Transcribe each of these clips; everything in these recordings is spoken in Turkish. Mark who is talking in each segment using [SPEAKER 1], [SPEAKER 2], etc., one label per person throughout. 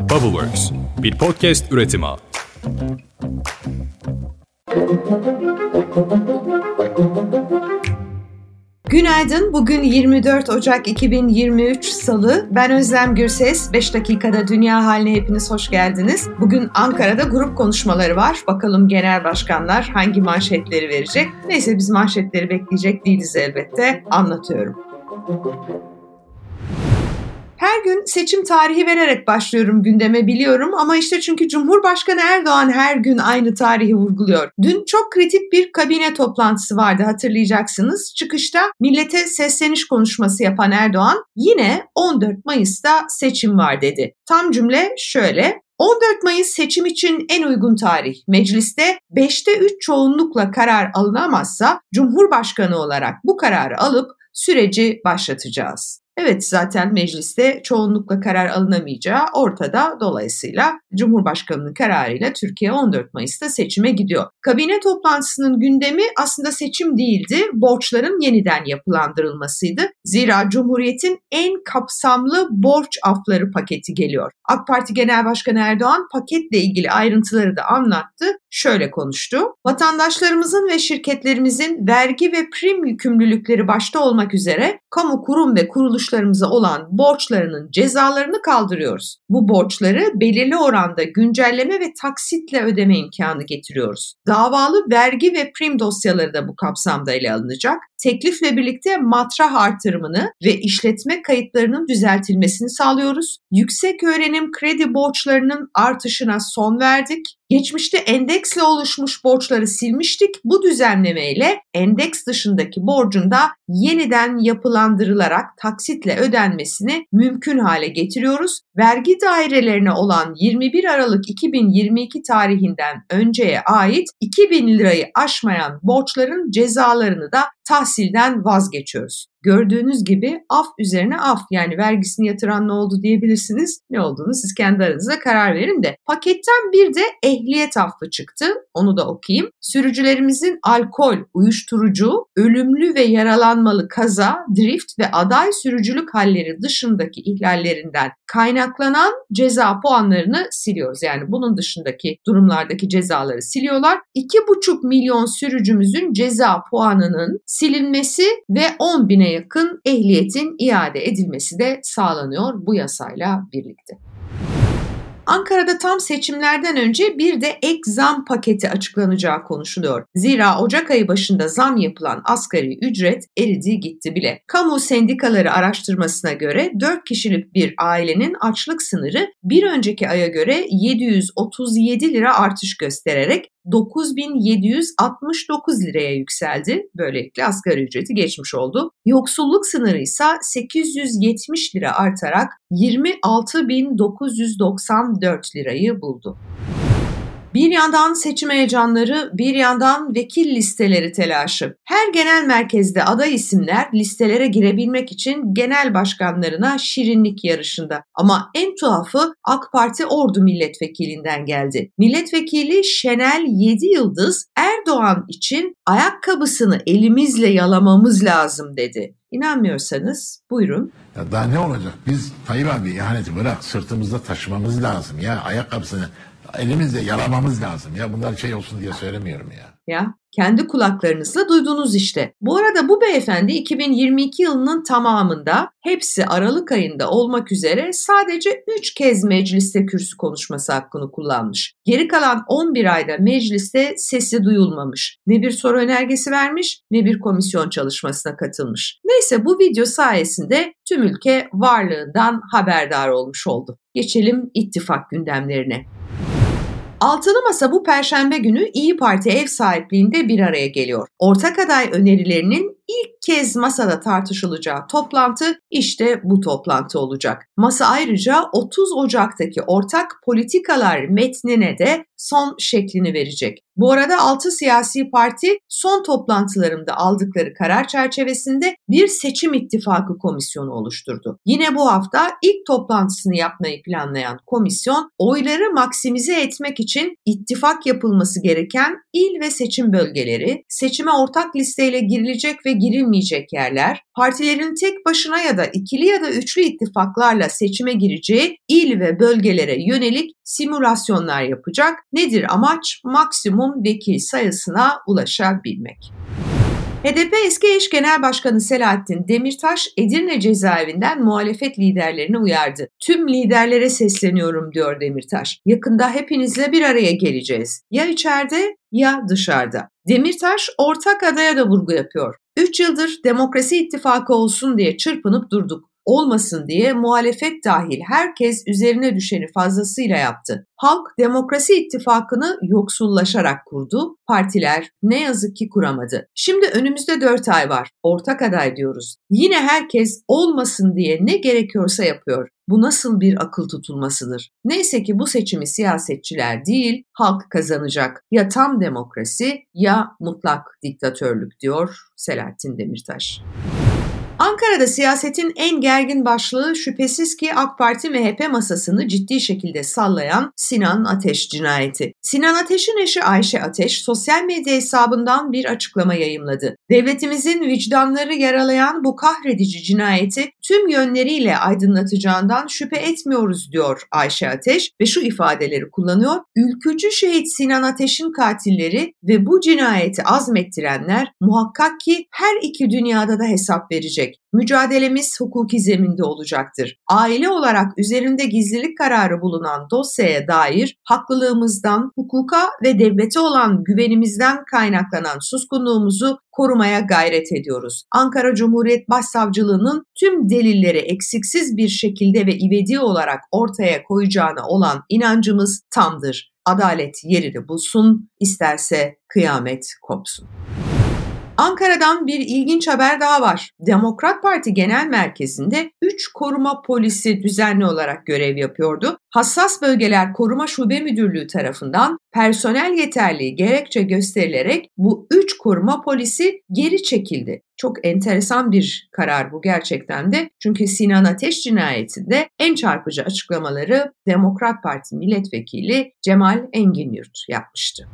[SPEAKER 1] Bubbleworks, bir podcast üretimi.
[SPEAKER 2] Günaydın. Bugün 24 Ocak 2023 Salı. Ben Özlem Gürses. 5 dakikada dünya haline hepiniz hoş geldiniz. Bugün Ankara'da grup konuşmaları var. Bakalım genel başkanlar hangi manşetleri verecek. Neyse biz manşetleri bekleyecek değiliz elbette. Anlatıyorum. Gün seçim tarihi vererek başlıyorum gündeme biliyorum ama işte çünkü Cumhurbaşkanı Erdoğan her gün aynı tarihi vurguluyor. Dün çok kritik bir kabine toplantısı vardı hatırlayacaksınız. Çıkışta millete sesleniş konuşması yapan Erdoğan yine 14 Mayıs'ta seçim var dedi. Tam cümle şöyle 14 Mayıs seçim için en uygun tarih. Mecliste 5'te 3 çoğunlukla karar alınamazsa Cumhurbaşkanı olarak bu kararı alıp süreci başlatacağız. Evet zaten mecliste çoğunlukla karar alınamayacağı ortada. Dolayısıyla Cumhurbaşkanı'nın kararıyla Türkiye 14 Mayıs'ta seçime gidiyor. Kabine toplantısının gündemi aslında seçim değildi, borçların yeniden yapılandırılmasıydı. Zira Cumhuriyet'in en kapsamlı borç afları paketi geliyor. AK Parti Genel Başkanı Erdoğan paketle ilgili ayrıntıları da anlattı. Şöyle konuştu. Vatandaşlarımızın ve şirketlerimizin vergi ve prim yükümlülükleri başta olmak üzere kamu kurum ve kuruluşlarımıza olan borçlarının cezalarını kaldırıyoruz. Bu borçları belirli oranda güncelleme ve taksitle ödeme imkanı getiriyoruz. Davalı vergi ve prim dosyaları da bu kapsamda ele alınacak. Teklifle birlikte matrah artırımını ve işletme kayıtlarının düzeltilmesini sağlıyoruz. Yüksek öğrenim kredi borçlarının artışına son verdik. Geçmişte endeksle oluşmuş borçları silmiştik. Bu düzenlemeyle endeks dışındaki borcun da yeniden yapılandırılarak taksitle ödenmesini mümkün hale getiriyoruz. Vergi dairelerine olan 21 Aralık 2022 tarihinden önceye ait 2000 lirayı aşmayan borçların cezalarını da tahsilden vazgeçiyoruz. Gördüğünüz gibi af üzerine af yani vergisini yatıran ne oldu diyebilirsiniz. Ne olduğunu siz kendi aranızda karar verin de. Paketten bir de ehliyet affı çıktı. Onu da okuyayım. Sürücülerimizin alkol, uyuşturucu, ölümlü ve yaralanmalı kaza, drift ve aday sürücülük halleri dışındaki ihlallerinden kaynaklanan ceza puanlarını siliyoruz. Yani bunun dışındaki durumlardaki cezaları siliyorlar. 2,5 milyon sürücümüzün ceza puanının silinmesi ve 10 bine yakın ehliyetin iade edilmesi de sağlanıyor bu yasayla birlikte. Ankara'da tam seçimlerden önce bir de ek zam paketi açıklanacağı konuşuluyor. Zira Ocak ayı başında zam yapılan asgari ücret eridi gitti bile. Kamu sendikaları araştırmasına göre 4 kişilik bir ailenin açlık sınırı bir önceki aya göre 737 lira artış göstererek 9769 liraya yükseldi. Böylelikle asgari ücreti geçmiş oldu. Yoksulluk sınırı ise 870 lira artarak 26994 lirayı buldu. Bir yandan seçim heyecanları, bir yandan vekil listeleri telaşı. Her genel merkezde aday isimler listelere girebilmek için genel başkanlarına şirinlik yarışında. Ama en tuhafı AK Parti Ordu milletvekilinden geldi. Milletvekili Şenel 7 Yıldız Erdoğan için ayakkabısını elimizle yalamamız lazım dedi. İnanmıyorsanız buyurun.
[SPEAKER 3] Ya daha ne olacak? Biz Tayyip abi ihaneti bırak sırtımızda taşımamız lazım ya ayakkabısını elimizle yalamamız lazım ya bunlar şey olsun diye söylemiyorum ya.
[SPEAKER 2] Ya kendi kulaklarınızla duydunuz işte. Bu arada bu beyefendi 2022 yılının tamamında hepsi Aralık ayında olmak üzere sadece 3 kez mecliste kürsü konuşması hakkını kullanmış. Geri kalan 11 ayda mecliste sesi duyulmamış. Ne bir soru önergesi vermiş ne bir komisyon çalışmasına katılmış. Neyse bu video sayesinde tüm ülke varlığından haberdar olmuş oldu. Geçelim ittifak gündemlerine. Altılı Masa bu perşembe günü İyi Parti ev sahipliğinde bir araya geliyor. Ortak aday önerilerinin ilk kez masada tartışılacağı toplantı işte bu toplantı olacak. Masa ayrıca 30 Ocak'taki ortak politikalar metnine de son şeklini verecek. Bu arada 6 siyasi parti son toplantılarında aldıkları karar çerçevesinde bir seçim ittifakı komisyonu oluşturdu. Yine bu hafta ilk toplantısını yapmayı planlayan komisyon oyları maksimize etmek için ittifak yapılması gereken il ve seçim bölgeleri, seçime ortak listeyle girilecek ve girilmeyecek yerler, partilerin tek başına ya da ikili ya da üçlü ittifaklarla seçime gireceği il ve bölgelere yönelik simülasyonlar yapacak. Nedir amaç? Maksimum vekil sayısına ulaşabilmek. HDP eski eş genel başkanı Selahattin Demirtaş Edirne cezaevinden muhalefet liderlerini uyardı. Tüm liderlere sesleniyorum diyor Demirtaş. Yakında hepinizle bir araya geleceğiz. Ya içeride ya dışarıda. Demirtaş ortak adaya da vurgu yapıyor. 3 yıldır demokrasi ittifakı olsun diye çırpınıp durduk olmasın diye muhalefet dahil herkes üzerine düşeni fazlasıyla yaptı. Halk demokrasi ittifakını yoksullaşarak kurdu, partiler ne yazık ki kuramadı. Şimdi önümüzde 4 ay var, ortak aday diyoruz. Yine herkes olmasın diye ne gerekiyorsa yapıyor. Bu nasıl bir akıl tutulmasıdır? Neyse ki bu seçimi siyasetçiler değil, halk kazanacak. Ya tam demokrasi ya mutlak diktatörlük diyor Selahattin Demirtaş. Ankara'da siyasetin en gergin başlığı şüphesiz ki AK Parti MHP masasını ciddi şekilde sallayan Sinan Ateş cinayeti. Sinan Ateş'in eşi Ayşe Ateş sosyal medya hesabından bir açıklama yayımladı. Devletimizin vicdanları yaralayan bu kahredici cinayeti tüm yönleriyle aydınlatacağından şüphe etmiyoruz diyor Ayşe Ateş ve şu ifadeleri kullanıyor. Ülkücü şehit Sinan Ateş'in katilleri ve bu cinayeti azmettirenler muhakkak ki her iki dünyada da hesap verecek. Mücadelemiz hukuki zeminde olacaktır. Aile olarak üzerinde gizlilik kararı bulunan dosyaya dair haklılığımızdan, hukuka ve devlete olan güvenimizden kaynaklanan suskunluğumuzu korumaya gayret ediyoruz. Ankara Cumhuriyet Başsavcılığı'nın tüm delilleri eksiksiz bir şekilde ve ivedi olarak ortaya koyacağına olan inancımız tamdır. Adalet yerini bulsun, isterse kıyamet kopsun. Ankara'dan bir ilginç haber daha var. Demokrat Parti Genel Merkezi'nde 3 koruma polisi düzenli olarak görev yapıyordu. Hassas Bölgeler Koruma Şube Müdürlüğü tarafından personel yeterliği gerekçe gösterilerek bu 3 koruma polisi geri çekildi. Çok enteresan bir karar bu gerçekten de. Çünkü Sinan Ateş cinayetinde en çarpıcı açıklamaları Demokrat Parti milletvekili Cemal Engin yapmıştı.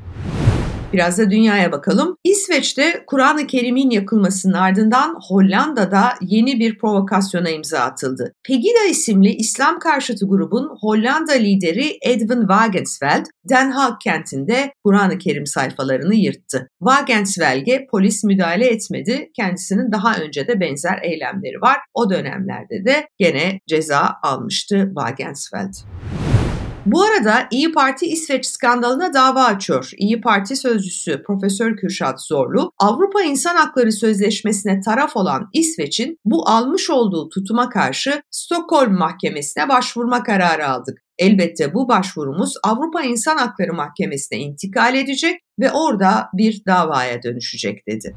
[SPEAKER 2] Biraz da dünyaya bakalım. İsveç'te Kur'an-ı Kerim'in yakılmasının ardından Hollanda'da yeni bir provokasyona imza atıldı. Pegida isimli İslam karşıtı grubun Hollanda lideri Edwin Wagensveld, Den Haag kentinde Kur'an-ı Kerim sayfalarını yırttı. Wagensveld'e polis müdahale etmedi. Kendisinin daha önce de benzer eylemleri var. O dönemlerde de gene ceza almıştı Wagensveld. Bu arada İyi Parti İsveç skandalına dava açıyor. İyi Parti sözcüsü Profesör Kürşat Zorlu, Avrupa İnsan Hakları Sözleşmesi'ne taraf olan İsveç'in bu almış olduğu tutuma karşı Stockholm Mahkemesi'ne başvurma kararı aldık. Elbette bu başvurumuz Avrupa İnsan Hakları Mahkemesi'ne intikal edecek ve orada bir davaya dönüşecek dedi.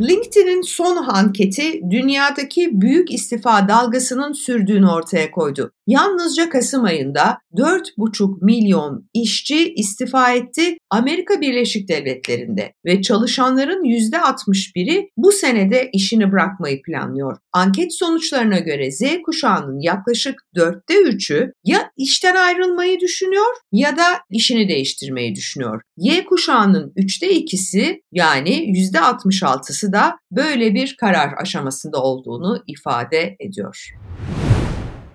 [SPEAKER 2] LinkedIn'in son anketi dünyadaki büyük istifa dalgasının sürdüğünü ortaya koydu. Yalnızca Kasım ayında 4,5 milyon işçi istifa etti Amerika Birleşik Devletleri'nde ve çalışanların %61'i bu senede işini bırakmayı planlıyor. Anket sonuçlarına göre Z kuşağının yaklaşık dörtte üçü ya işten ayrılmayı düşünüyor ya da işini değiştirmeyi düşünüyor. Y kuşağının üçte ikisi yani yüzde 66'sı da böyle bir karar aşamasında olduğunu ifade ediyor.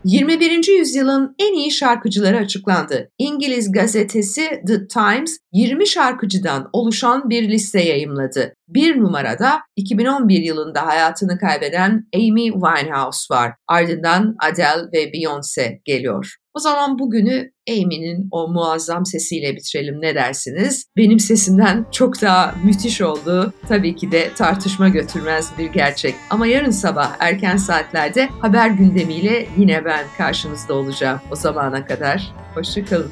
[SPEAKER 2] 21. yüzyılın en iyi şarkıcıları açıklandı. İngiliz gazetesi The Times 20 şarkıcıdan oluşan bir liste yayımladı. Bir numarada 2011 yılında hayatını kaybeden Amy Winehouse var. Ardından Adele ve Beyoncé geliyor. O zaman bugünü Amy'nin o muazzam sesiyle bitirelim ne dersiniz? Benim sesimden çok daha müthiş oldu. Tabii ki de tartışma götürmez bir gerçek. Ama yarın sabah erken saatlerde haber gündemiyle yine ben karşınızda olacağım. O zamana kadar hoşçakalın.